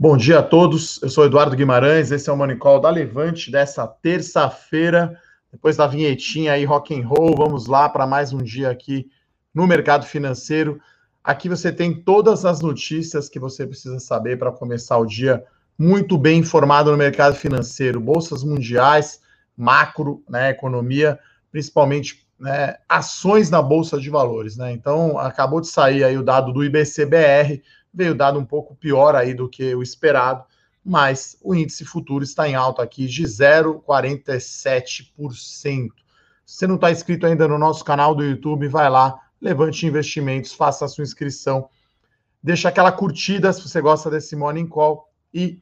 Bom dia a todos, eu sou Eduardo Guimarães, esse é o Monicol da Levante dessa terça-feira, depois da vinhetinha aí rock and roll, vamos lá para mais um dia aqui no mercado financeiro. Aqui você tem todas as notícias que você precisa saber para começar o dia muito bem informado no mercado financeiro, bolsas mundiais, macro, né, economia, principalmente né, ações na bolsa de valores, né? Então acabou de sair aí o dado do IBCBR veio dado um pouco pior aí do que o esperado, mas o índice futuro está em alta aqui de 0,47%. Se não está inscrito ainda no nosso canal do YouTube, vai lá, levante investimentos, faça a sua inscrição, deixa aquela curtida se você gosta desse Morning Call e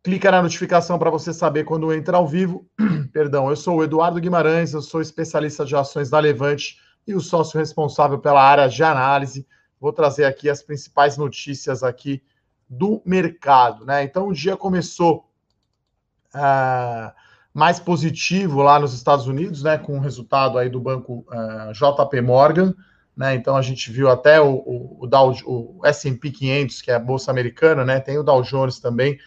clica na notificação para você saber quando entra ao vivo. Perdão, eu sou o Eduardo Guimarães, eu sou especialista de ações da Levante e o sócio responsável pela área de análise Vou trazer aqui as principais notícias aqui do mercado, né? Então o dia começou uh, mais positivo lá nos Estados Unidos, né? Com o resultado aí do banco uh, é, JP Morgan, né? Então a gente viu até o, o, o, Dow, o S&P 500, que é a bolsa americana, né? Tem o Dow Jones também,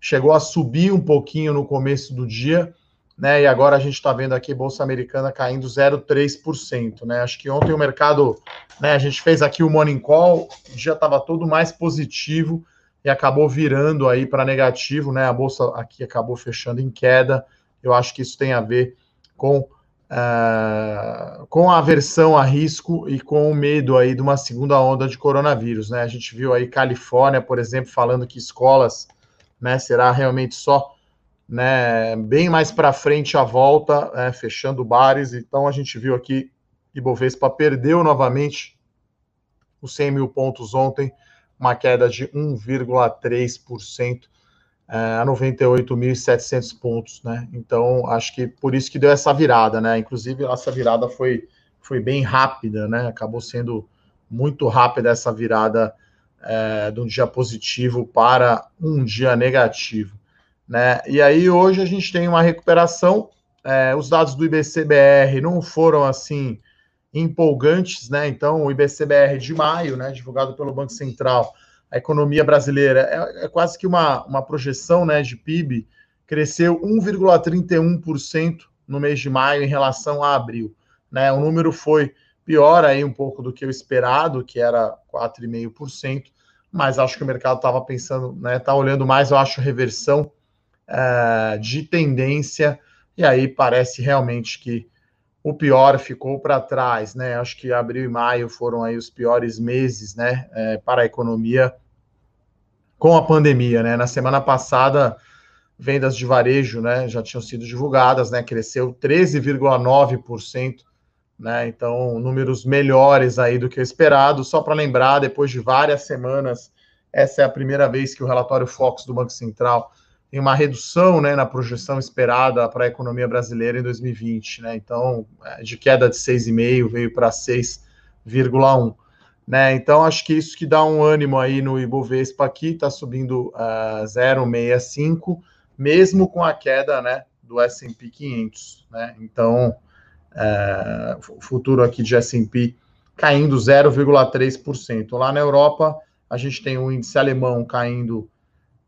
chegou a subir um pouquinho no começo do dia, né? E agora a gente está vendo aqui Bolsa Americana caindo 0,3%, né? Acho que ontem o mercado, né? A gente fez aqui o Morning Call, dia estava todo mais positivo e acabou virando aí para negativo, né? A Bolsa aqui acabou fechando em queda. Eu acho que isso tem a ver com, uh, com a aversão a risco e com o medo aí de uma segunda onda de coronavírus, né? A gente viu aí Califórnia, por exemplo, falando que escolas, né? Será realmente só né, bem mais para frente a volta, né, fechando bares. Então a gente viu aqui Ibovespa perdeu novamente os 100 mil pontos ontem, uma queda de 1,3% é, a 98.700 pontos, né? Então acho que por isso que deu essa virada, né? Inclusive essa virada foi foi bem rápida, né? Acabou sendo muito rápida essa virada é, de um dia positivo para um dia negativo. Né? E aí hoje a gente tem uma recuperação. É, os dados do IBCBR não foram assim empolgantes, né? Então, o IBCBR de maio, né, divulgado pelo Banco Central, a economia brasileira é, é quase que uma, uma projeção né, de PIB, cresceu 1,31% no mês de maio em relação a abril. Né? O número foi pior aí um pouco do que o esperado, que era 4,5%, mas acho que o mercado estava pensando, né? Tá olhando mais, eu acho, reversão uh, de tendência, e aí parece realmente que o pior ficou para trás, né? Acho que abril e maio foram aí os piores meses, né, é, para a economia com a pandemia, né? Na semana passada, vendas de varejo, né, já tinham sido divulgadas, né? Cresceu 13,9%, né? Então, números melhores aí do que o esperado. Só para lembrar, depois de várias semanas, essa é a primeira vez que o relatório Fox do Banco Central tem uma redução né, na projeção esperada para a economia brasileira em 2020. Né? Então, é, de queda de 6,5 veio para 6,1. Né? Então, acho que isso que dá um ânimo aí no Ibovespa aqui, está subindo uh, 0,65, mesmo com a queda né, do S&P 500. Né? Então, uh, o futuro aqui de S&P caindo 0,3%. Lá na Europa, a gente tem o índice alemão caindo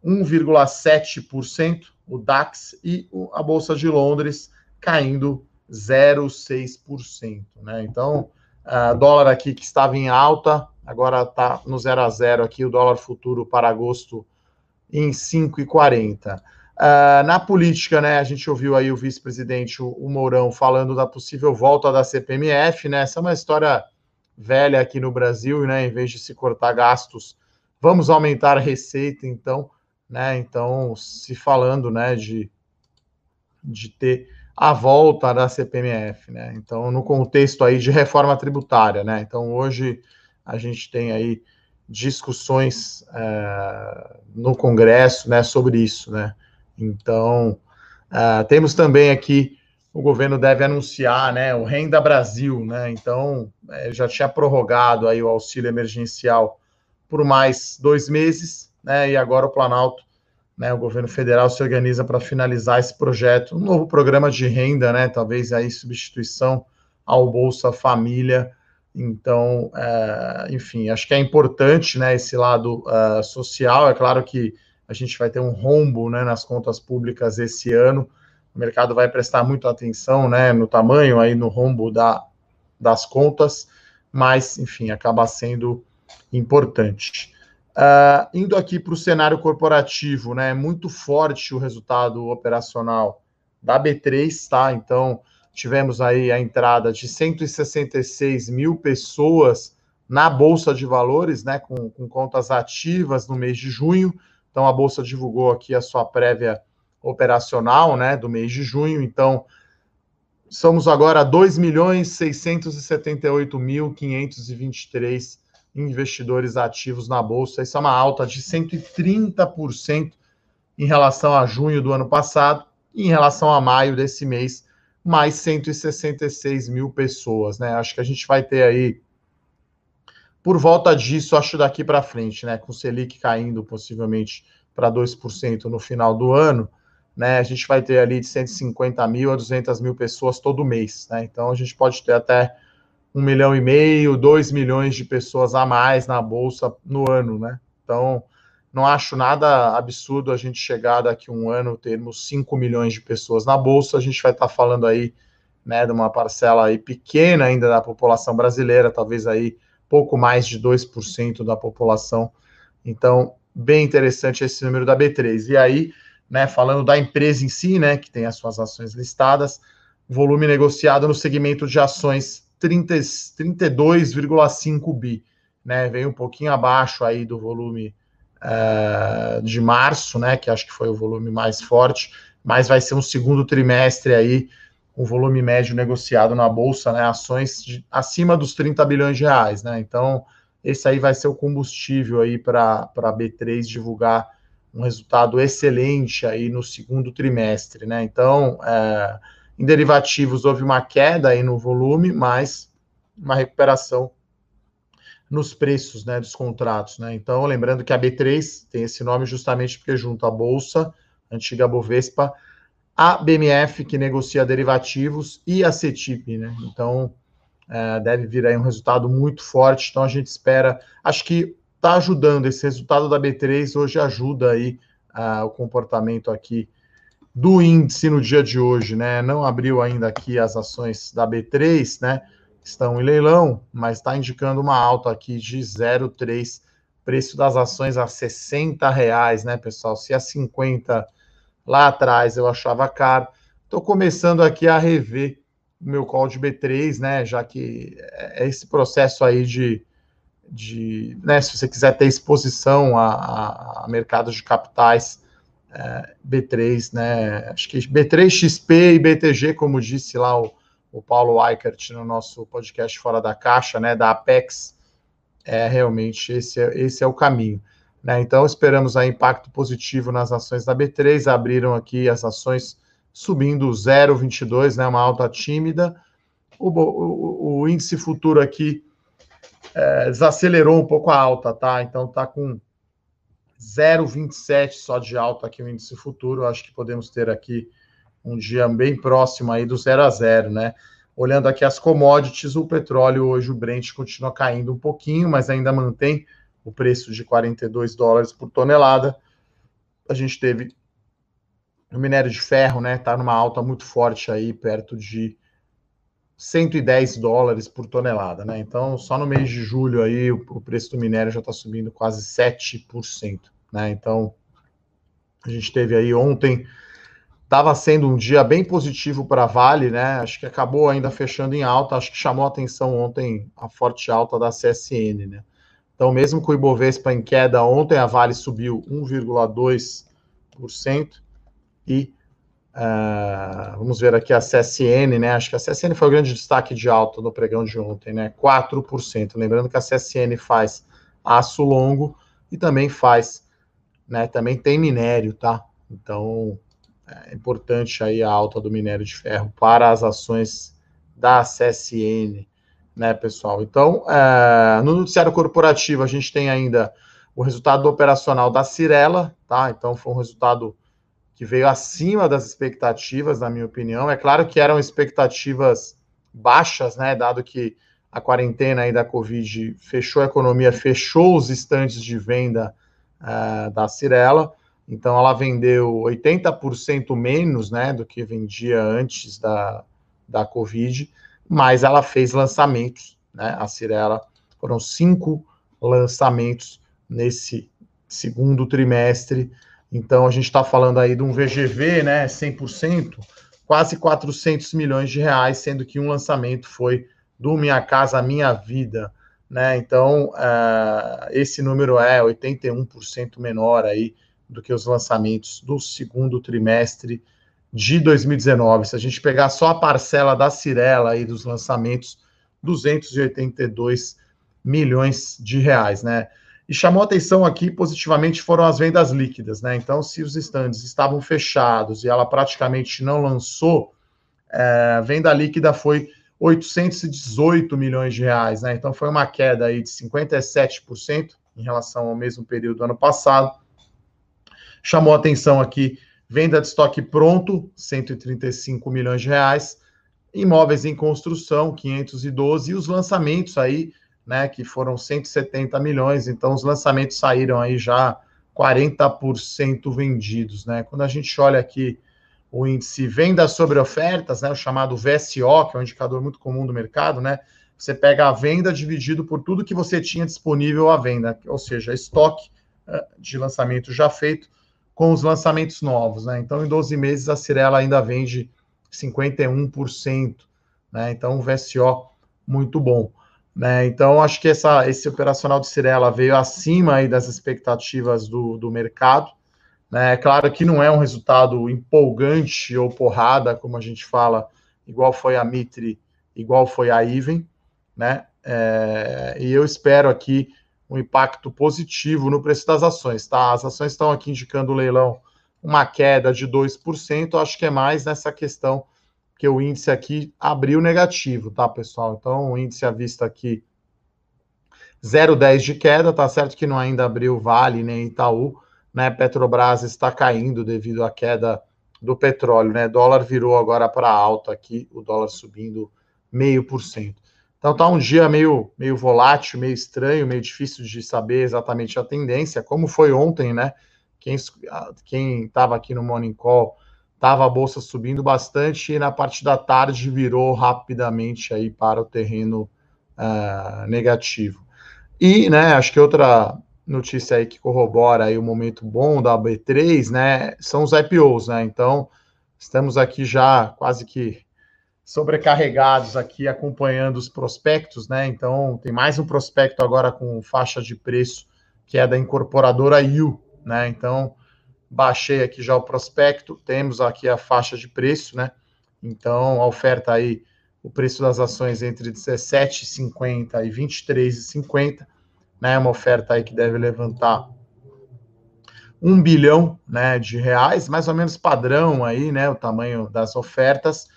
1,7%, o DAX, e a Bolsa de Londres caindo 0,6%. Né? Então, uh, dólar aqui que estava em alta, agora está no 0 a 0 aqui, o dólar futuro para agosto em 5,40. Uh, ah, na política, né, a gente ouviu aí o vice-presidente, o, o, Mourão, falando da possível volta da CPMF, né? Essa é uma história velha aqui no Brasil, né? Em vez de se cortar gastos, vamos aumentar a receita, então né? Então, se falando, né, de, de ter a volta da CPMF, né? Então, no contexto aí de reforma tributária, né? Então, hoje a gente tem aí discussões é, no Congresso, né, sobre isso, né? Então, é, temos também aqui o governo deve anunciar, né, o Renda Brasil, né? Então, é, já tinha prorrogado aí o auxílio emergencial por mais dois meses, né? E agora o Planalto, né, o governo federal se organiza para finalizar esse projeto, um novo programa de renda, né? Talvez aí substituição ao Bolsa Família. Então, é, enfim, acho que é importante, né, esse lado uh, social. É claro que a gente vai ter um rombo né, nas contas públicas esse ano. O mercado vai prestar muita atenção né, no tamanho aí no rombo da, das contas, mas, enfim, acaba sendo importante. Uh, indo aqui para o cenário corporativo, né? É muito forte o resultado operacional da B3, tá? Então, tivemos aí a entrada de 166 mil pessoas na Bolsa de Valores, né? Com, com contas ativas no mês de junho. Então, a Bolsa divulgou aqui a sua prévia operacional, né? Do mês de junho. Então, somos agora 2 milhões 678 mil 523 investidores ativos na bolsa. Isso é uma alta de 130% em relação a junho do ano passado e em relação a maio desse mês, mais 166 mil pessoas, né? Acho que a gente vai ter aí por volta disso, acho daqui para frente, né? Com o Selic caindo possivelmente para 2% no final do ano, né? A gente vai ter ali de 150 mil a 200 mil pessoas todo mês, né? Então a gente pode ter até um milhão e meio, dois milhões de pessoas a mais na bolsa no ano, né? Então, não acho nada absurdo a gente chegar daqui a um ano termos 5 milhões de pessoas na bolsa. A gente vai estar falando aí, né, de uma parcela aí pequena ainda da população brasileira, talvez aí pouco mais de 2% da população. Então, bem interessante esse número da B3. E aí, né, falando da empresa em si, né, que tem as suas ações listadas, volume negociado no segmento de ações 32,5 bi, né? Veio um pouquinho abaixo aí do volume uh, de março, né? Que acho que foi o volume mais forte, mas vai ser um segundo trimestre aí, o volume médio negociado na bolsa, né? Ações de, acima dos 30 bilhões de reais, né? Então, esse aí vai ser o combustível aí para a B3 divulgar um resultado excelente aí no segundo trimestre, né? Então, é, em derivativos, houve uma queda aí no volume, mas uma recuperação nos preços né, dos contratos. Né? Então, lembrando que a B3 tem esse nome justamente porque junta a Bolsa, a antiga Bovespa, a BMF, que negocia derivativos, e a CETIP. Né? Então, é, deve vir aí um resultado muito forte. Então, a gente espera. Acho que está ajudando. Esse resultado da B3 hoje ajuda aí uh, o comportamento aqui do índice no dia de hoje, né? Não abriu ainda aqui as ações da B3, né? Estão em leilão, mas está indicando uma alta aqui de 0,3, preço das ações a 60 reais, né, pessoal? Se a 50 lá atrás eu achava caro, estou começando aqui a rever o meu call de B3, né? Já que é esse processo aí de, de né, se você quiser ter exposição a, a mercados de capitais é, B3, né? Acho que B3, XP e BTG, como disse lá o, o Paulo Eichert no nosso podcast Fora da Caixa, né? Da Apex, é realmente esse é, esse é o caminho. Né? Então, esperamos aí impacto positivo nas ações da B3. Abriram aqui as ações subindo 0,22, né? Uma alta tímida. O, o, o índice futuro aqui é, desacelerou um pouco a alta, tá? Então, tá com 0,27 só de alta aqui o índice futuro. Acho que podemos ter aqui um dia bem próximo aí do 0 a 0, né? Olhando aqui as commodities, o petróleo hoje, o Brent continua caindo um pouquinho, mas ainda mantém o preço de 42 dólares por tonelada. A gente teve o minério de ferro, né? Tá numa alta muito forte aí, perto de 110 dólares por tonelada, né? Então, só no mês de julho aí o, preço do minério já está subindo quase 7%, né? Então, a gente teve aí ontem estava sendo um dia bem positivo para a Vale, né? Acho que acabou ainda fechando em alta, acho que chamou atenção ontem a forte alta da CSN, né? Então, mesmo com o Ibovespa em queda ontem, a Vale subiu 1,2% e Uh, vamos ver aqui a CSN, né? Acho que a CSN foi o grande destaque de alta no pregão de ontem, né? 4%. Lembrando que a CSN faz aço longo e também faz, né? Também tem minério, tá? Então é importante aí a alta do minério de ferro para as ações da CSN, né, pessoal? Então, é, no noticiário corporativo, a gente tem ainda o resultado operacional da Cirela, tá? Então, foi um resultado que veio acima das expectativas, na minha opinião. É claro que eram expectativas baixas, né? Dado que a quarentena aí da Covid fechou a economia, fechou os estantes de venda uh, da Cirela. Então ela vendeu 80% menos, né, do que vendia antes da, da Covid, mas ela fez lançamentos, né? A Cirela foram cinco lançamentos nesse segundo trimestre. Então a gente está falando aí de um VGV, né, 100%, quase 400 milhões de reais, sendo que um lançamento foi do Minha Casa Minha Vida, né? Então, uh, esse número é 81% menor aí do que os lançamentos do segundo trimestre de 2019. Se a gente pegar só a parcela da Cirela aí dos lançamentos, 282 milhões de reais, né? E chamou atenção aqui positivamente foram as vendas líquidas, né? Então, se os estandes estavam fechados e ela praticamente não lançou, é, venda líquida foi 818 milhões de reais, né? Então foi uma queda aí de 57% em relação ao mesmo período do ano passado. Chamou atenção aqui venda de estoque pronto, 135 milhões de reais, imóveis em construção, 512 e os lançamentos aí, né, que foram 170 milhões. Então os lançamentos saíram aí já 40% vendidos, né? Quando a gente olha aqui o índice venda sobre ofertas, né, o chamado VSO, que é um indicador muito comum do mercado, né? Você pega a venda dividido por tudo que você tinha disponível à venda, ou seja, estoque eh, de lançamento já feito com os lançamentos novos, né? Então, em 12 meses, a Cirela ainda vende 51%, né? Então, um VSO muito bom. Né? Então, acho que essa, esse operacional de Cirela veio acima aí das expectativas do, do mercado. Né? Claro que não é um resultado empolgante ou porrada, como a gente fala, igual foi a Mitre, igual foi a Iven, né? É, e eu espero aqui um impacto positivo no preço das ações, tá? As ações estão aqui indicando o leilão uma queda de 2%, acho que é mais nessa questão que o índice aqui abriu negativo, tá, pessoal? Então, o índice à vista aqui 0,10 de queda, tá certo que não ainda abriu Vale nem Itaú, né? Petrobras está caindo devido à queda do petróleo, né? Dólar virou agora para alta aqui, o dólar subindo meio por cento. Então tá um dia meio, meio volátil, meio estranho, meio difícil de saber exatamente a tendência, como foi ontem, né? Quem quem estava aqui no Morning Call estava a bolsa subindo bastante e na parte da tarde virou rapidamente aí para o terreno uh, negativo. E, né? Acho que outra notícia aí que corrobora aí o momento bom da B3, né, são os IPOs, né? Então, estamos aqui já quase que sobrecarregados aqui acompanhando os prospectos, né? Então, tem mais um prospecto agora com faixa de preço que é da incorporadora IU, né? Então, baixei aqui já o prospecto, temos aqui a faixa de preço, né? Então, a oferta aí, o preço das ações entre 17,50 e 23,50 né? Uma oferta aí que deve levantar um bilhão, né, de reais, mais ou menos padrão aí, né, o tamanho das ofertas,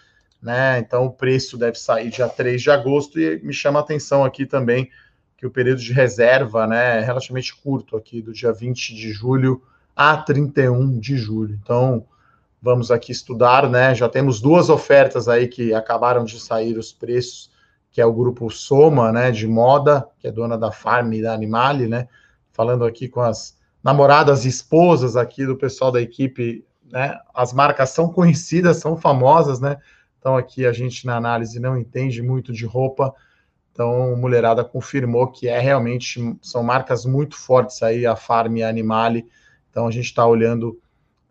né? Então o preço deve sair dia 3 de agosto e me chama a atenção aqui também que o período de reserva, né, é relativamente curto aqui, do dia 20 de julho a 31 de julho. Então, vamos aqui estudar, né? Já temos duas ofertas aí que acabaram de sair os preços que é o grupo Soma, né, de moda, que é dona da Farm e da Animale, né, falando aqui com as namoradas e esposas aqui do pessoal da equipe, né, as marcas são conhecidas, são famosas, né, então aqui a gente na análise não entende muito de roupa, então mulherada confirmou que é realmente, são marcas muito fortes aí, a Farm e a Animale, então a gente está olhando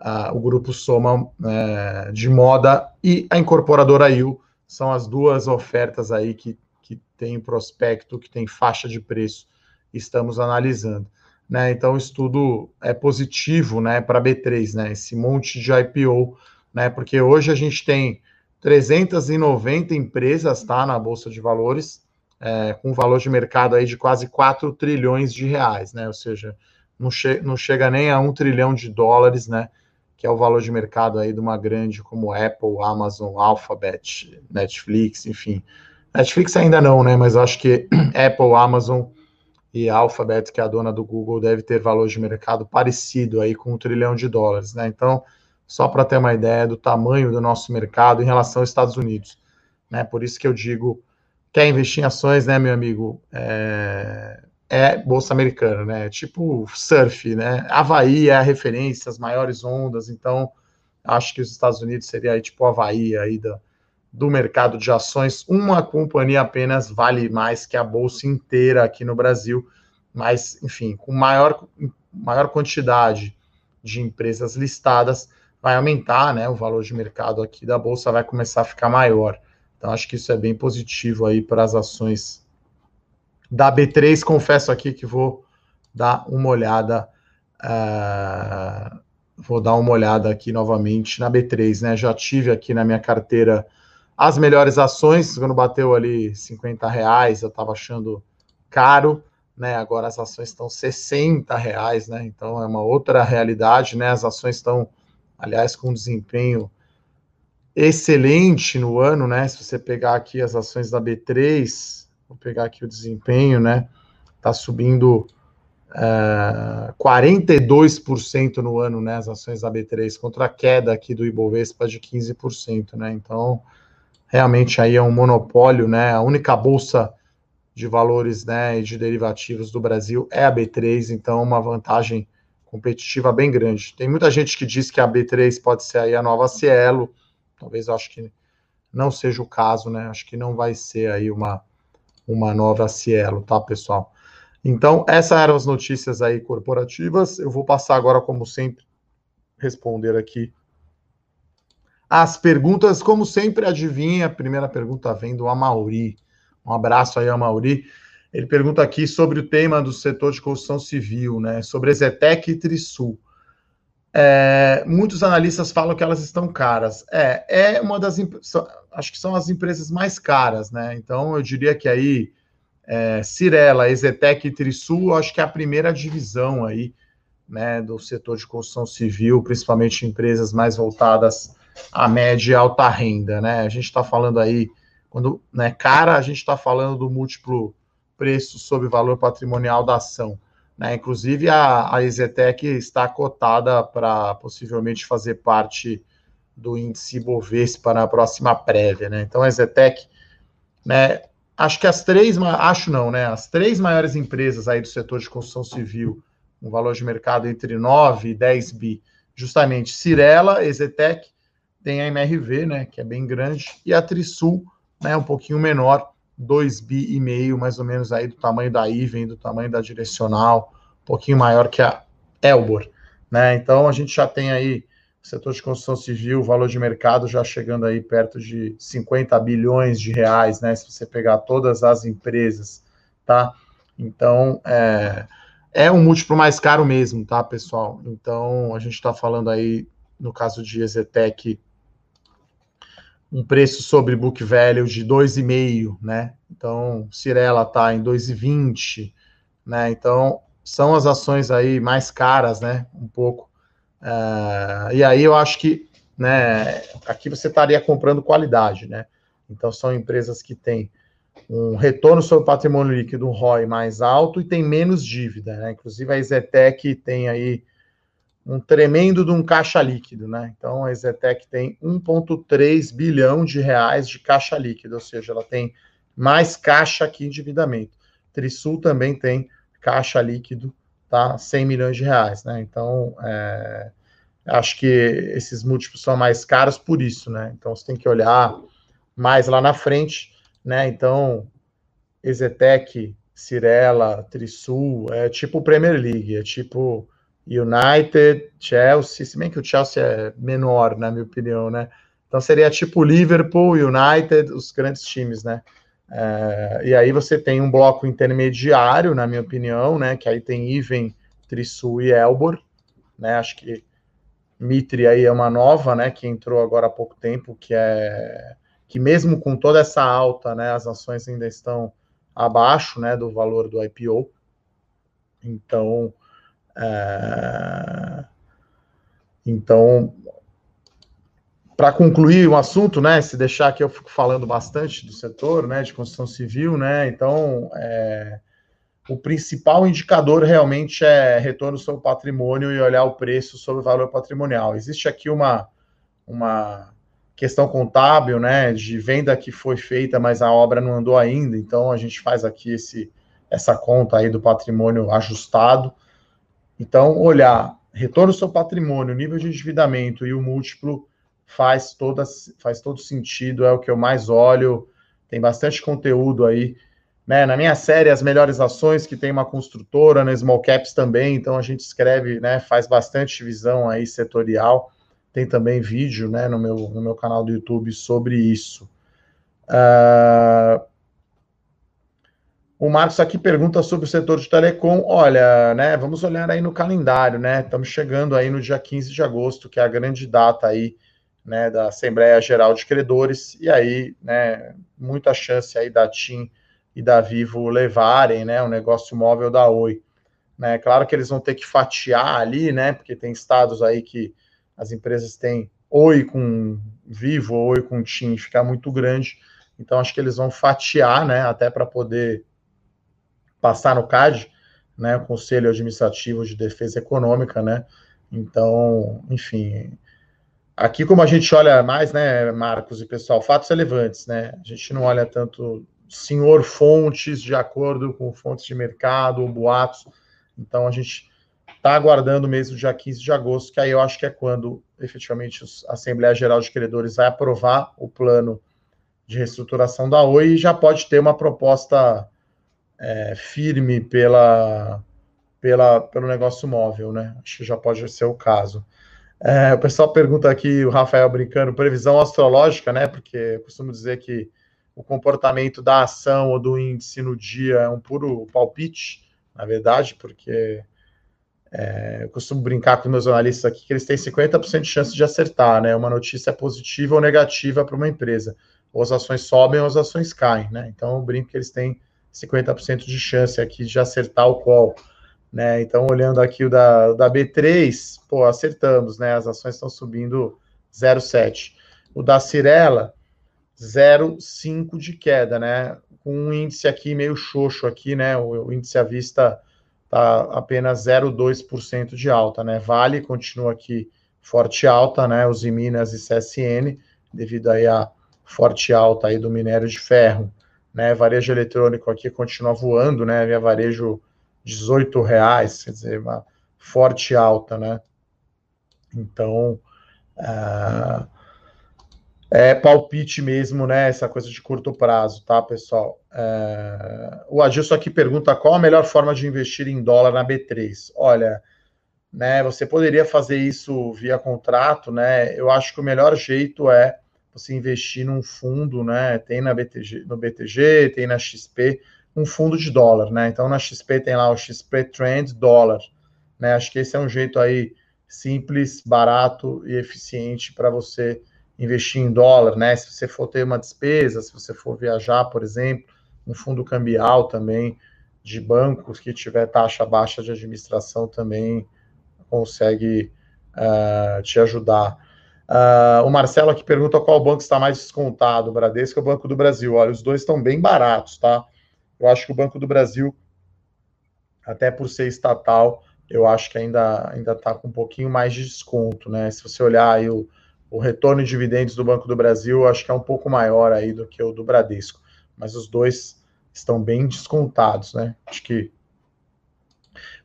uh, o grupo Soma uh, de moda e a incorporadora IU, são as duas ofertas aí que, que tem prospecto, que tem faixa de preço, estamos analisando. Né? Então, estudo é positivo né, para B3, né? esse monte de IPO, né? porque hoje a gente tem 390 empresas tá, na Bolsa de Valores, é, com valor de mercado aí de quase 4 trilhões de reais, né? ou seja, não, che não chega nem a um trilhão de dólares, né? Que é o valor de mercado aí de uma grande como Apple, Amazon, Alphabet, Netflix, enfim. Netflix ainda não, né? Mas acho que Apple, Amazon e Alphabet, que é a dona do Google, deve ter valor de mercado parecido aí com um trilhão de dólares, né? Então, só para ter uma ideia do tamanho do nosso mercado em relação aos Estados Unidos, né? Por isso que eu digo, quer investir em ações, né, meu amigo? É, é bolsa americana, né? Tipo surf, né? Havaí é a referência, as maiores ondas, então acho que os Estados Unidos seria aí, tipo Havaí aí do, do mercado de ações. Uma companhia apenas vale mais que a bolsa inteira aqui no Brasil, mas enfim, com maior, maior quantidade de empresas listadas, vai aumentar, né? O valor de mercado aqui da bolsa vai começar a ficar maior. Então acho que isso é bem positivo aí para as ações da B3. Confesso aqui que vou dar uma olhada, uh, vou dar uma olhada aqui novamente na B3, né? Já tive aqui na minha carteira as melhores ações, quando bateu ali 50 reais, eu estava achando caro, né? Agora as ações estão 60 reais, né? Então é uma outra realidade, né? As ações estão, aliás, com desempenho excelente no ano, né? Se você pegar aqui as ações da B3, Vou pegar aqui o desempenho, né? Está subindo é, 42% no ano, né? As ações da B3, contra a queda aqui do Ibovespa de 15%, né? Então, realmente aí é um monopólio, né? A única bolsa de valores né, e de derivativos do Brasil é a B3, então uma vantagem competitiva bem grande. Tem muita gente que diz que a B3 pode ser aí a nova Cielo, talvez eu acho que não seja o caso, né? Acho que não vai ser aí uma uma nova Cielo, tá, pessoal? Então, essas eram as notícias aí corporativas. Eu vou passar agora, como sempre, responder aqui as perguntas. Como sempre, adivinha, a primeira pergunta vem do Amauri. Um abraço aí, Amauri. Ele pergunta aqui sobre o tema do setor de construção civil, né? Sobre Ezetec e Trisul. É, muitos analistas falam que elas estão caras. É, é uma das. Acho que são as empresas mais caras, né? Então, eu diria que aí, é, Cirela, Exetec e Trisul, acho que é a primeira divisão aí, né, do setor de construção civil, principalmente empresas mais voltadas à média e alta renda, né? A gente está falando aí, quando né, cara, a gente está falando do múltiplo preço sobre valor patrimonial da ação. Né? Inclusive, a, a Exetec está cotada para possivelmente fazer parte do índice Bovespa na próxima prévia. Né? Então, a Exetec, né, acho que as três, acho não, né, as três maiores empresas aí do setor de construção civil, um valor de mercado entre 9 e 10 bi, justamente Cirela, Exetec, tem a MRV, né, que é bem grande, e a Trisul, né, um pouquinho menor, 2 bi e meio, mais ou menos aí do tamanho da Iven, do tamanho da Direcional, um pouquinho maior que a Elbor, né? Então a gente já tem aí o setor de construção civil, o valor de mercado já chegando aí perto de 50 bilhões de reais, né? Se você pegar todas as empresas, tá? Então é, é um múltiplo mais caro mesmo, tá, pessoal? Então a gente está falando aí no caso de Exetec um preço sobre book value de 2,5, né? Então, Cirela está em 2,20, né? Então, são as ações aí mais caras, né? Um pouco. Uh, e aí eu acho que, né? Aqui você estaria comprando qualidade, né? Então, são empresas que têm um retorno sobre patrimônio líquido, um ROI mais alto e tem menos dívida, né? Inclusive a Exetec tem aí um tremendo de um caixa líquido, né? Então a Exetec tem 1,3 bilhão de reais de caixa líquido, ou seja, ela tem mais caixa que endividamento. Trisul também tem caixa líquido, tá? 100 milhões de reais, né? Então, é, acho que esses múltiplos são mais caros por isso, né? Então você tem que olhar mais lá na frente, né? Então, Exetec, Cirela, Trisul, é tipo Premier League, é tipo United, Chelsea, se bem que o Chelsea é menor, na minha opinião, né? Então seria tipo Liverpool, United, os grandes times, né? É, e aí você tem um bloco intermediário, na minha opinião, né? Que aí tem Iven, Trisul e Elbor, né? Acho que Mitre aí é uma nova, né? Que entrou agora há pouco tempo, que é que mesmo com toda essa alta, né? As ações ainda estão abaixo, né? Do valor do IPO. Então é... Então, para concluir o assunto, né, se deixar aqui eu fico falando bastante do setor, né, de construção civil, né, então é, o principal indicador realmente é retorno sobre patrimônio e olhar o preço sobre o valor patrimonial. Existe aqui uma, uma questão contábil, né, de venda que foi feita, mas a obra não andou ainda, então a gente faz aqui esse essa conta aí do patrimônio ajustado. Então, olhar retorno do seu patrimônio, nível de endividamento e o múltiplo faz, toda, faz todo sentido, é o que eu mais olho. Tem bastante conteúdo aí. Né? Na minha série, as melhores ações, que tem uma construtora, na Small Caps também, então a gente escreve, né, faz bastante visão aí setorial. Tem também vídeo né, no, meu, no meu canal do YouTube sobre isso. Uh, o Marcos aqui pergunta sobre o setor de telecom. Olha, né, vamos olhar aí no calendário, né? Estamos chegando aí no dia 15 de agosto, que é a grande data aí, né, da Assembleia Geral de Credores, e aí, né, muita chance aí da TIM e da Vivo levarem, né, o negócio móvel da Oi. Né, claro que eles vão ter que fatiar ali, né, porque tem estados aí que as empresas têm Oi com Vivo, Oi com TIM, ficar muito grande, então acho que eles vão fatiar, né, até para poder passar no CAD, né, Conselho Administrativo de Defesa Econômica, né, então, enfim, aqui como a gente olha mais, né, Marcos e pessoal, fatos relevantes, né, a gente não olha tanto senhor fontes de acordo com fontes de mercado ou boatos, então a gente está aguardando mesmo dia 15 de agosto, que aí eu acho que é quando efetivamente a Assembleia Geral de Credores vai aprovar o plano de reestruturação da Oi e já pode ter uma proposta é, firme pela, pela, pelo negócio móvel, né? Acho que já pode ser o caso. É, o pessoal pergunta aqui, o Rafael brincando, previsão astrológica, né? Porque eu costumo dizer que o comportamento da ação ou do índice no dia é um puro palpite, na verdade, porque é, eu costumo brincar com meus analistas aqui que eles têm 50% de chance de acertar, né? Uma notícia positiva ou negativa para uma empresa. Ou as ações sobem ou as ações caem, né? Então eu brinco que eles têm 50% de chance aqui de acertar o call. Né? Então, olhando aqui o da, da B3, pô, acertamos, né? As ações estão subindo 0,7. O da Cirela, 0,5 de queda, né? Com um índice aqui meio xoxo aqui, né? O, o índice à vista tá apenas 0,2% de alta, né? Vale continua aqui forte alta, né? Os Minas e CSN, devido aí a forte alta aí do minério de ferro né? Varejo eletrônico aqui continua voando, né? Via varejo 18 reais, quer dizer, uma forte alta, né? Então, uh, é palpite mesmo, né? Essa coisa de curto prazo, tá, pessoal? Uh, o Adilson aqui pergunta qual a melhor forma de investir em dólar na B3. Olha, né? Você poderia fazer isso via contrato, né? Eu acho que o melhor jeito é você investir num fundo, né? Tem na BTG, no BTG, tem na XP, um fundo de dólar, né? Então na XP tem lá o XP Trend dólar, né? Acho que esse é um jeito aí simples, barato e eficiente para você investir em dólar, né? Se você for ter uma despesa, se você for viajar, por exemplo, um fundo cambial também de bancos que tiver taxa baixa de administração também consegue uh, te ajudar. Uh, o Marcelo aqui pergunta qual banco está mais descontado, o Bradesco ou o Banco do Brasil? Olha, os dois estão bem baratos, tá? Eu acho que o Banco do Brasil, até por ser estatal, eu acho que ainda ainda está com um pouquinho mais de desconto, né? Se você olhar aí o, o retorno de dividendos do Banco do Brasil, eu acho que é um pouco maior aí do que o do Bradesco, mas os dois estão bem descontados, né? Acho que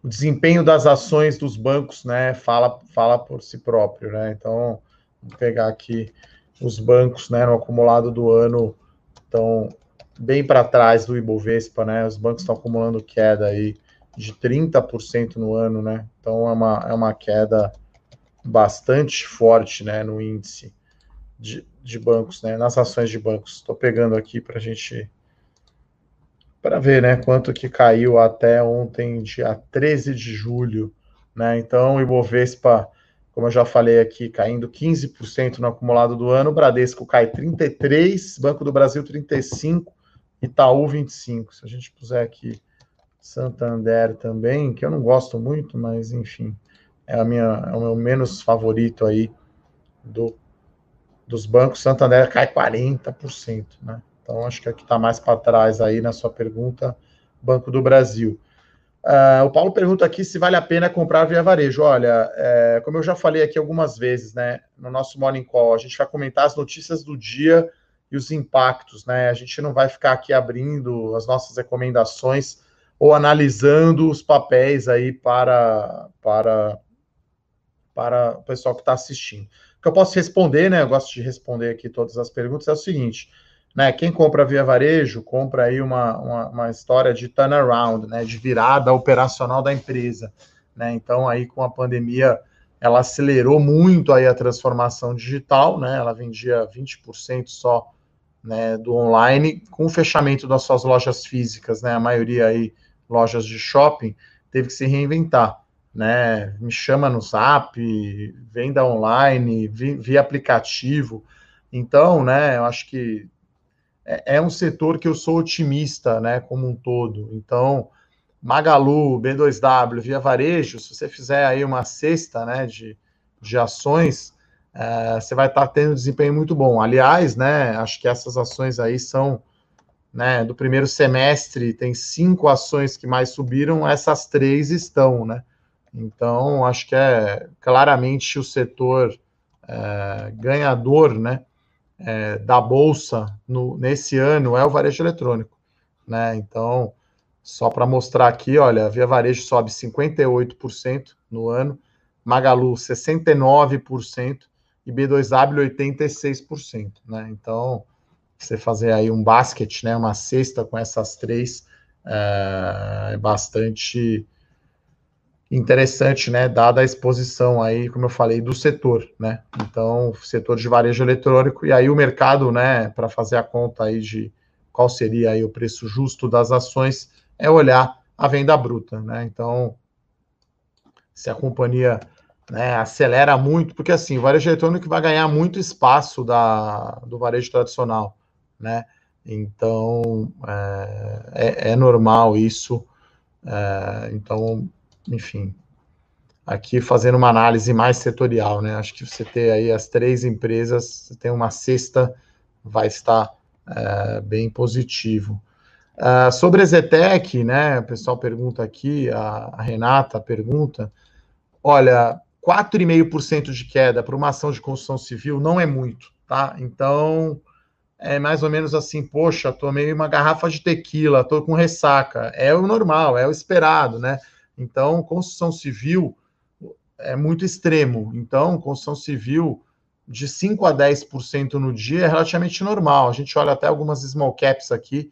o desempenho das ações dos bancos, né, fala, fala por si próprio, né? Então, Vou pegar aqui os bancos, né, no acumulado do ano estão bem para trás do Ibovespa, né? Os bancos estão acumulando queda aí de 30% no ano, né? Então é uma, é uma queda bastante forte, né, no índice de, de bancos, né, nas ações de bancos. Estou pegando aqui para a gente para ver, né, quanto que caiu até ontem, dia 13 de julho, né? Então o Ibovespa como eu já falei aqui, caindo 15% no acumulado do ano, Bradesco cai 33, Banco do Brasil 35, Itaú 25. Se a gente puser aqui Santander também, que eu não gosto muito, mas enfim, é a minha é o meu menos favorito aí do dos bancos, Santander cai 40%, né? Então acho que aqui está mais para trás aí na sua pergunta, Banco do Brasil. Uh, o Paulo pergunta aqui se vale a pena comprar via varejo. Olha, é, como eu já falei aqui algumas vezes, né, no nosso Morning Call, a gente vai comentar as notícias do dia e os impactos, né? A gente não vai ficar aqui abrindo as nossas recomendações ou analisando os papéis aí para, para, para o pessoal que está assistindo. O que eu posso responder, né? Eu gosto de responder aqui todas as perguntas, é o seguinte. Né, quem compra via varejo, compra aí uma, uma, uma história de turnaround, né, de virada operacional da empresa. Né? Então, aí com a pandemia, ela acelerou muito aí a transformação digital, né? Ela vendia 20% só né, do online, com o fechamento das suas lojas físicas, né? A maioria aí lojas de shopping teve que se reinventar, né? Me chama no Zap, venda online, via, aplicativo. Então, né? Eu acho que é, é um setor que eu sou otimista, né? Como um todo. Então Magalu, B2W, Via Varejo, se você fizer aí uma cesta né, de, de ações, é, você vai estar tá tendo desempenho muito bom. Aliás, né, acho que essas ações aí são né, do primeiro semestre, tem cinco ações que mais subiram, essas três estão, né? Então, acho que é claramente o setor é, ganhador né, é, da Bolsa no, nesse ano é o varejo eletrônico. Né? Então, só para mostrar aqui, olha, a Via Varejo sobe 58% no ano, Magalu 69% e B2W 86%, né? Então, você fazer aí um basket, né, uma cesta com essas três é, é bastante interessante, né, dada a exposição aí, como eu falei, do setor, né? Então, setor de varejo eletrônico e aí o mercado, né, para fazer a conta aí de qual seria aí o preço justo das ações, é olhar a venda bruta, né? Então, se a companhia né, acelera muito, porque assim, o varejo eletrônico vai ganhar muito espaço da, do varejo tradicional, né? Então, é, é, é normal isso. É, então, enfim, aqui fazendo uma análise mais setorial, né? Acho que você ter aí as três empresas, você tem uma cesta, vai estar é, bem positivo. Uh, sobre a Zetec, né, o pessoal pergunta aqui, a, a Renata pergunta, olha, 4,5% de queda para uma ação de construção civil não é muito, tá? Então, é mais ou menos assim, poxa, tomei uma garrafa de tequila, tô com ressaca. É o normal, é o esperado, né? Então, construção civil é muito extremo. Então, construção civil de 5 a 10% no dia é relativamente normal. A gente olha até algumas small caps aqui,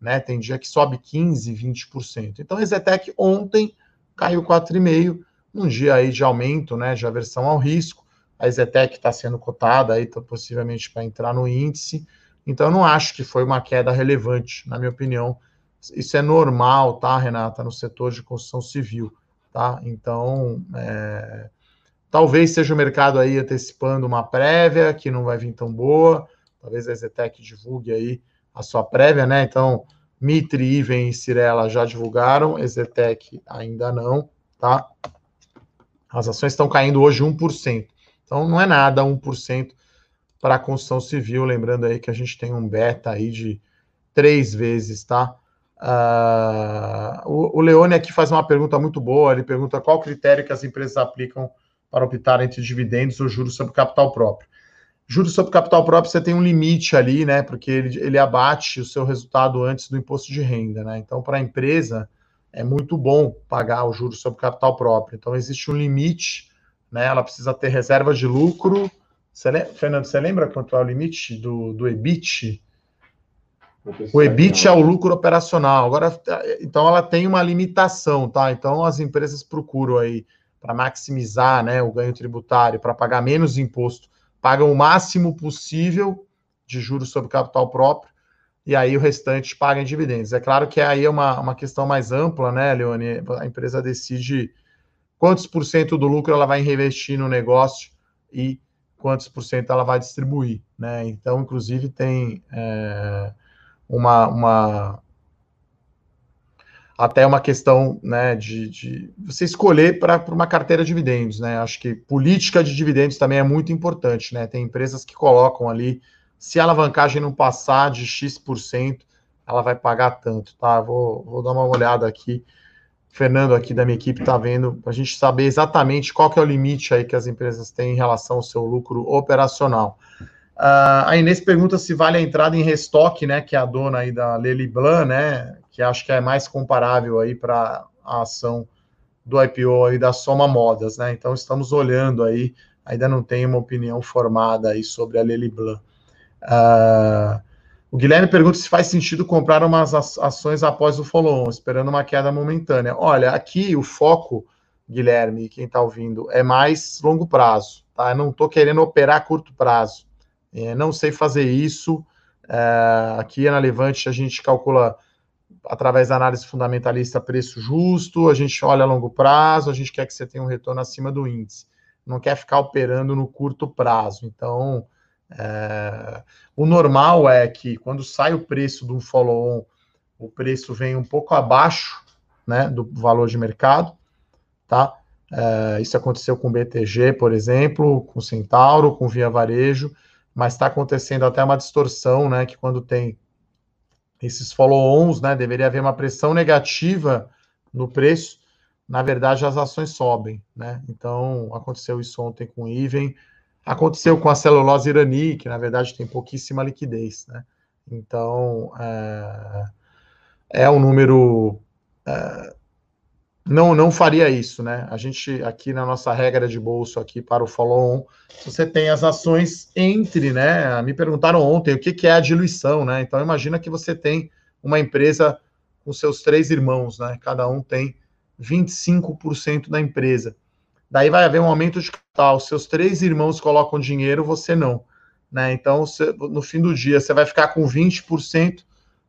né? Tem dia que sobe 15, 20%. Então, a Exetec ontem caiu 4,5%, num dia aí de aumento, né? De aversão ao risco. A Exetec está sendo cotada aí, tá, possivelmente para entrar no índice. Então, eu não acho que foi uma queda relevante, na minha opinião. Isso é normal, tá, Renata, no setor de construção civil, tá? Então, é... talvez seja o mercado aí antecipando uma prévia que não vai vir tão boa. Talvez a Exetec divulgue aí a sua prévia, né? Então, Mitre, Iven e Cirela já divulgaram, Exetec ainda não, tá? As ações estão caindo hoje 1%. Então, não é nada 1% para a construção civil, lembrando aí que a gente tem um beta aí de três vezes, tá? Uh, o, o Leone aqui faz uma pergunta muito boa, ele pergunta qual critério que as empresas aplicam para optar entre dividendos ou juros sobre capital próprio. Juros sobre capital próprio, você tem um limite ali, né? Porque ele, ele abate o seu resultado antes do imposto de renda, né? Então, para a empresa, é muito bom pagar o juros sobre capital próprio. Então, existe um limite, né? Ela precisa ter reserva de lucro. Você lembra, Fernando, você lembra quanto é o limite do, do EBIT? O EBIT é o lucro operacional. Agora, então, ela tem uma limitação, tá? Então, as empresas procuram aí para maximizar né, o ganho tributário, para pagar menos imposto pagam o máximo possível de juros sobre capital próprio, e aí o restante paga em dividendos. É claro que aí é uma, uma questão mais ampla, né, Leone? A empresa decide quantos por cento do lucro ela vai reinvestir no negócio e quantos por cento ela vai distribuir, né? Então, inclusive, tem é, uma, uma até uma questão né, de, de você escolher para uma carteira de dividendos. Né? Acho que política de dividendos também é muito importante. Né? Tem empresas que colocam ali, se a alavancagem não passar de X%, ela vai pagar tanto. Tá? Vou, vou dar uma olhada aqui. Fernando aqui da minha equipe está vendo, para a gente saber exatamente qual que é o limite aí que as empresas têm em relação ao seu lucro operacional. Uh, a Inês pergunta se vale a entrada em restoque, né, que é a dona aí da Leli Blanc, né, que acho que é mais comparável aí para a ação do IPO aí da Soma Modas, né? Então estamos olhando aí, ainda não tem uma opinião formada aí sobre a Lely Blanc. Uh, o Guilherme pergunta se faz sentido comprar umas ações após o follow-on, esperando uma queda momentânea. Olha, aqui o foco, Guilherme, quem está ouvindo, é mais longo prazo, tá? Eu não estou querendo operar a curto prazo. É, não sei fazer isso. É, aqui na Levante a gente calcula através da análise fundamentalista preço justo, a gente olha a longo prazo, a gente quer que você tenha um retorno acima do índice. Não quer ficar operando no curto prazo. Então, é, o normal é que quando sai o preço do follow-on, o preço vem um pouco abaixo né, do valor de mercado, tá? É, isso aconteceu com o BTG, por exemplo, com Centauro, com Via Varejo, mas está acontecendo até uma distorção, né? Que quando tem esses follow-ons, né? Deveria haver uma pressão negativa no preço. Na verdade, as ações sobem, né? Então, aconteceu isso ontem com o Iven, Aconteceu com a celulose irani, que na verdade tem pouquíssima liquidez, né? Então, é, é um número. É, não, não faria isso, né? A gente, aqui na nossa regra de bolso, aqui para o follow-on, você tem as ações entre, né? Me perguntaram ontem o que, que é a diluição, né? Então, imagina que você tem uma empresa com seus três irmãos, né? Cada um tem 25% da empresa. Daí vai haver um aumento de capital. Seus três irmãos colocam dinheiro, você não. Né? Então, no fim do dia, você vai ficar com 20%,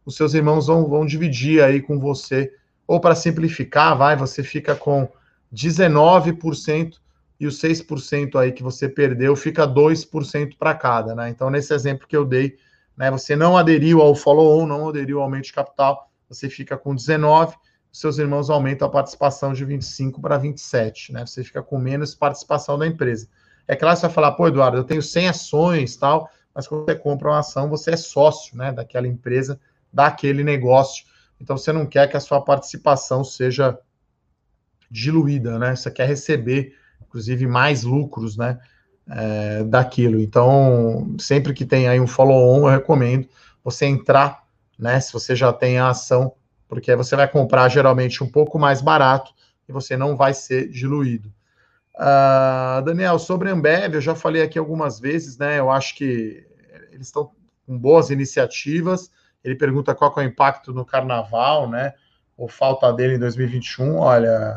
os seus irmãos vão, vão dividir aí com você. Ou para simplificar, vai, você fica com 19% e os 6% aí que você perdeu fica 2% para cada, né? Então, nesse exemplo que eu dei, né, você não aderiu ao follow-on, não aderiu ao aumento de capital, você fica com 19, seus irmãos aumentam a participação de 25 para 27, né? Você fica com menos participação da empresa. É claro que você vai falar, pô, Eduardo, eu tenho 100 ações tal, mas quando você compra uma ação, você é sócio, né, daquela empresa, daquele negócio. Então você não quer que a sua participação seja diluída, né? Você quer receber, inclusive, mais lucros, né, é, daquilo. Então, sempre que tem aí um follow-on, eu recomendo você entrar, né, se você já tem a ação porque você vai comprar geralmente um pouco mais barato e você não vai ser diluído. Uh, Daniel, sobre a Ambev, eu já falei aqui algumas vezes, né? Eu acho que eles estão com boas iniciativas. Ele pergunta qual é o impacto no carnaval, né? Ou falta dele em 2021. Olha,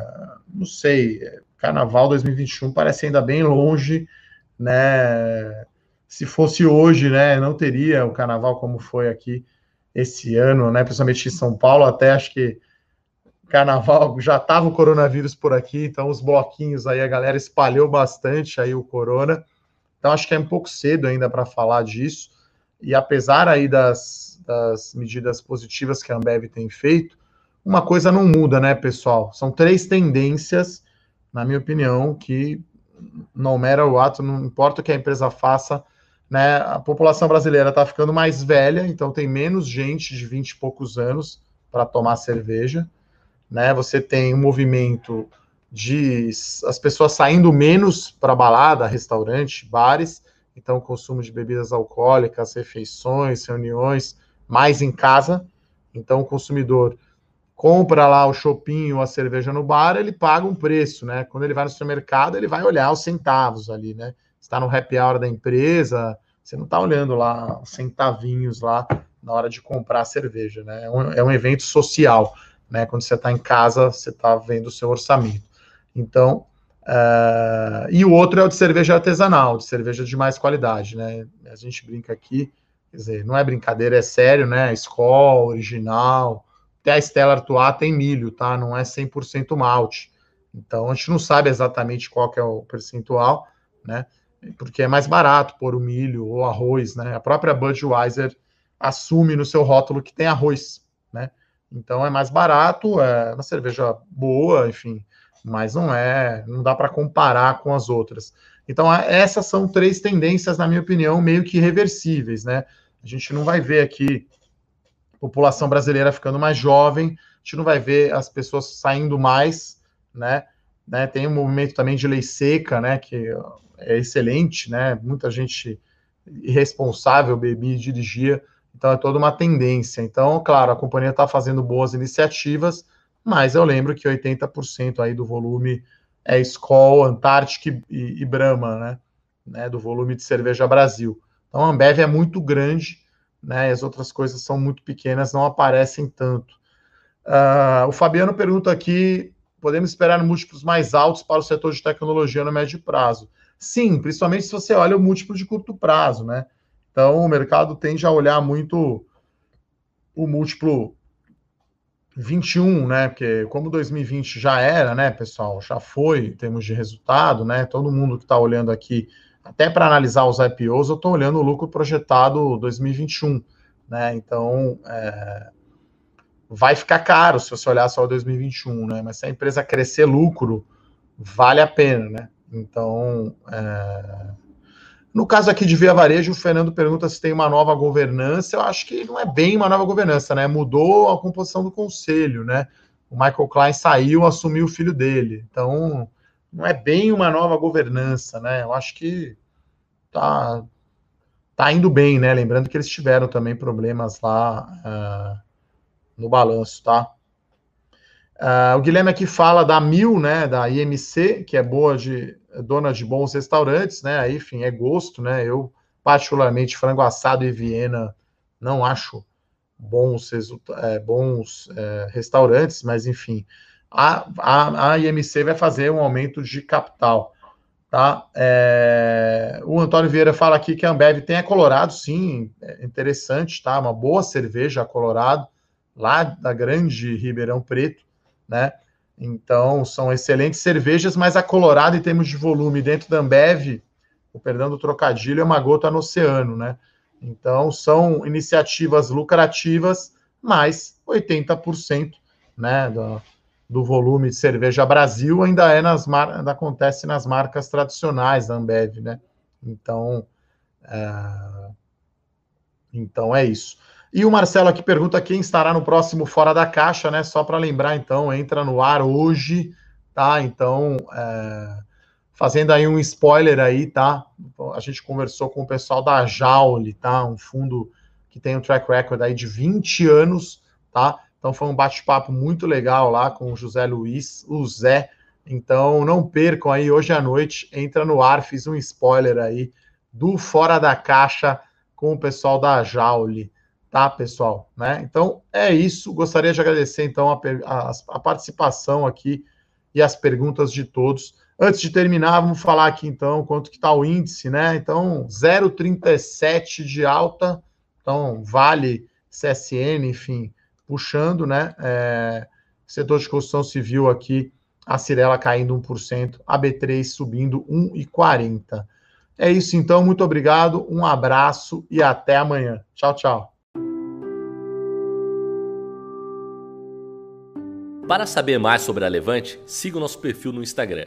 não sei. Carnaval 2021 parece ainda bem longe, né? Se fosse hoje, né? Não teria o carnaval como foi aqui esse ano, né? Principalmente em São Paulo, até acho que carnaval já estava o coronavírus por aqui, então os bloquinhos aí a galera espalhou bastante aí o corona. Então acho que é um pouco cedo ainda para falar disso. E apesar aí das, das medidas positivas que a Ambev tem feito, uma coisa não muda, né, pessoal? São três tendências, na minha opinião, que não mera o ato, não importa o que a empresa faça, né? A população brasileira está ficando mais velha, então tem menos gente de 20 e poucos anos para tomar cerveja. Né? Você tem um movimento de as pessoas saindo menos para balada, restaurante, bares, então o consumo de bebidas alcoólicas, refeições, reuniões, mais em casa. Então o consumidor compra lá o shopping ou a cerveja no bar, ele paga um preço, né? Quando ele vai no supermercado, ele vai olhar os centavos ali, né? está no happy hour da empresa, você não está olhando lá centavinhos lá na hora de comprar a cerveja, né? É um, é um evento social, né? Quando você está em casa, você está vendo o seu orçamento. Então, uh, e o outro é o de cerveja artesanal, de cerveja de mais qualidade, né? A gente brinca aqui, quer dizer, não é brincadeira, é sério, né? Skol, original, até a Stella Artois tem milho, tá? Não é 100% malte. Então, a gente não sabe exatamente qual que é o percentual, né? porque é mais barato pôr o milho ou arroz, né? A própria Budweiser assume no seu rótulo que tem arroz, né? Então é mais barato, é uma cerveja boa, enfim, mas não é, não dá para comparar com as outras. Então essas são três tendências, na minha opinião, meio que reversíveis, né? A gente não vai ver aqui população brasileira ficando mais jovem, a gente não vai ver as pessoas saindo mais, né? né? Tem um movimento também de lei seca, né? Que é excelente, né? Muita gente irresponsável bebia e dirigia, Então é toda uma tendência. Então, claro, a companhia está fazendo boas iniciativas, mas eu lembro que 80% aí do volume é Skol, Antártica e, e Brahma, né? né? Do volume de cerveja Brasil. Então a Ambev é muito grande, né? As outras coisas são muito pequenas, não aparecem tanto. Uh, o Fabiano pergunta aqui: podemos esperar múltiplos mais altos para o setor de tecnologia no médio prazo? Sim, principalmente se você olha o múltiplo de curto prazo, né? Então o mercado tende a olhar muito o múltiplo 21, né? Porque como 2020 já era, né, pessoal, já foi em termos de resultado, né? Todo mundo que está olhando aqui, até para analisar os IPOs, eu estou olhando o lucro projetado 2021, né? Então é, vai ficar caro se você olhar só o 2021, né? Mas se a empresa crescer lucro, vale a pena, né? Então é, no caso aqui de Via Varejo, o Fernando pergunta se tem uma nova governança. Eu acho que não é bem uma nova governança, né? Mudou a composição do conselho, né? O Michael Klein saiu, assumiu o filho dele. Então, não é bem uma nova governança, né? Eu acho que tá, tá indo bem, né? Lembrando que eles tiveram também problemas lá uh, no balanço, tá? Uh, o Guilherme aqui fala da Mil, né? Da IMC, que é boa de dona de bons restaurantes, né? Aí, enfim, é gosto, né? Eu, particularmente, frango assado e Viena não acho bons, é, bons é, restaurantes, mas enfim, a, a, a IMC vai fazer um aumento de capital. Tá? É, o Antônio Vieira fala aqui que a Ambev tem a Colorado, sim, é interessante, tá? Uma boa cerveja a Colorado, lá da grande Ribeirão Preto, né? Então, são excelentes cervejas, mas a Colorado, em termos de volume, dentro da Ambev, o perdão do trocadilho, é uma gota no oceano, né? Então, são iniciativas lucrativas, mas 80% né, do, do volume de cerveja Brasil ainda é nas mar... ainda acontece nas marcas tradicionais da Ambev, né? Então, é... então é isso. E o Marcelo aqui pergunta quem estará no próximo Fora da Caixa, né? Só para lembrar, então, entra no ar hoje, tá? Então, é... fazendo aí um spoiler aí, tá? A gente conversou com o pessoal da Jaule, tá? Um fundo que tem um track record aí de 20 anos, tá? Então foi um bate-papo muito legal lá com o José Luiz, o Zé. Então não percam aí hoje à noite, entra no ar, fiz um spoiler aí do Fora da Caixa com o pessoal da Jaule tá, pessoal? Né? Então é isso. Gostaria de agradecer então a, a, a, participação aqui e as perguntas de todos. Antes de terminar, vamos falar aqui então quanto que está o índice, né? Então 0,37 de alta, então vale CSN, enfim, puxando, né? É, setor de construção civil aqui, a Cirela caindo 1%, a B3 subindo 1,40. É isso então, muito obrigado, um abraço e até amanhã. Tchau, tchau. Para saber mais sobre a Levante, siga o nosso perfil no Instagram,